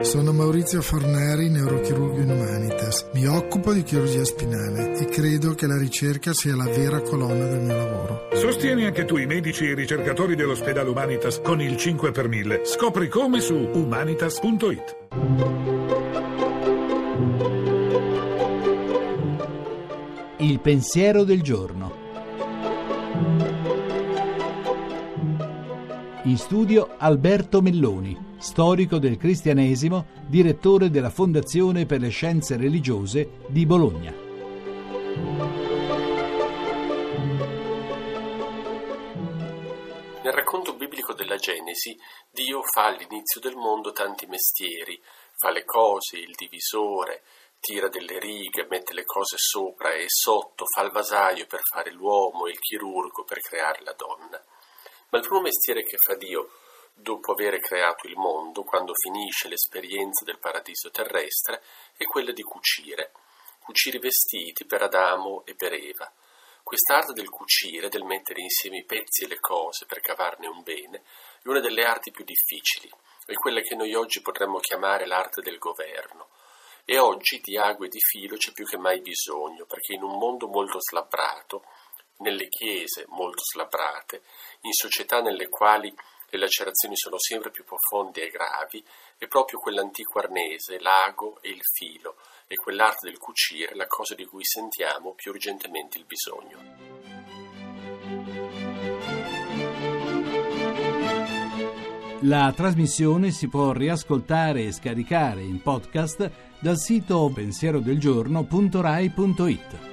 Sono Maurizio Forneri, neurochirurgo in Humanitas. Mi occupo di chirurgia spinale e credo che la ricerca sia la vera colonna del mio lavoro. Sostieni anche tu i medici e i ricercatori dell'ospedale Humanitas con il 5 per 1000. Scopri come su humanitas.it. Il pensiero del giorno. In studio Alberto Melloni storico del cristianesimo, direttore della Fondazione per le Scienze Religiose di Bologna. Nel racconto biblico della Genesi, Dio fa all'inizio del mondo tanti mestieri, fa le cose, il divisore, tira delle righe, mette le cose sopra e sotto, fa il vasaio per fare l'uomo il chirurgo per creare la donna. Ma il primo mestiere che fa Dio dopo aver creato il mondo, quando finisce l'esperienza del paradiso terrestre, è quella di cucire, cucire i vestiti per Adamo e per Eva. Quest'arte del cucire, del mettere insieme i pezzi e le cose per cavarne un bene, è una delle arti più difficili, è quella che noi oggi potremmo chiamare l'arte del governo. E oggi di ago e di filo c'è più che mai bisogno, perché in un mondo molto slabbrato, nelle chiese molto slabbrate, in società nelle quali le lacerazioni sono sempre più profonde e gravi, è proprio quell'antico arnese, l'ago e il filo, e quell'arte del cucire la cosa di cui sentiamo più urgentemente il bisogno. La trasmissione si può riascoltare e scaricare in podcast dal sito pensierodelgiorno.rai.it.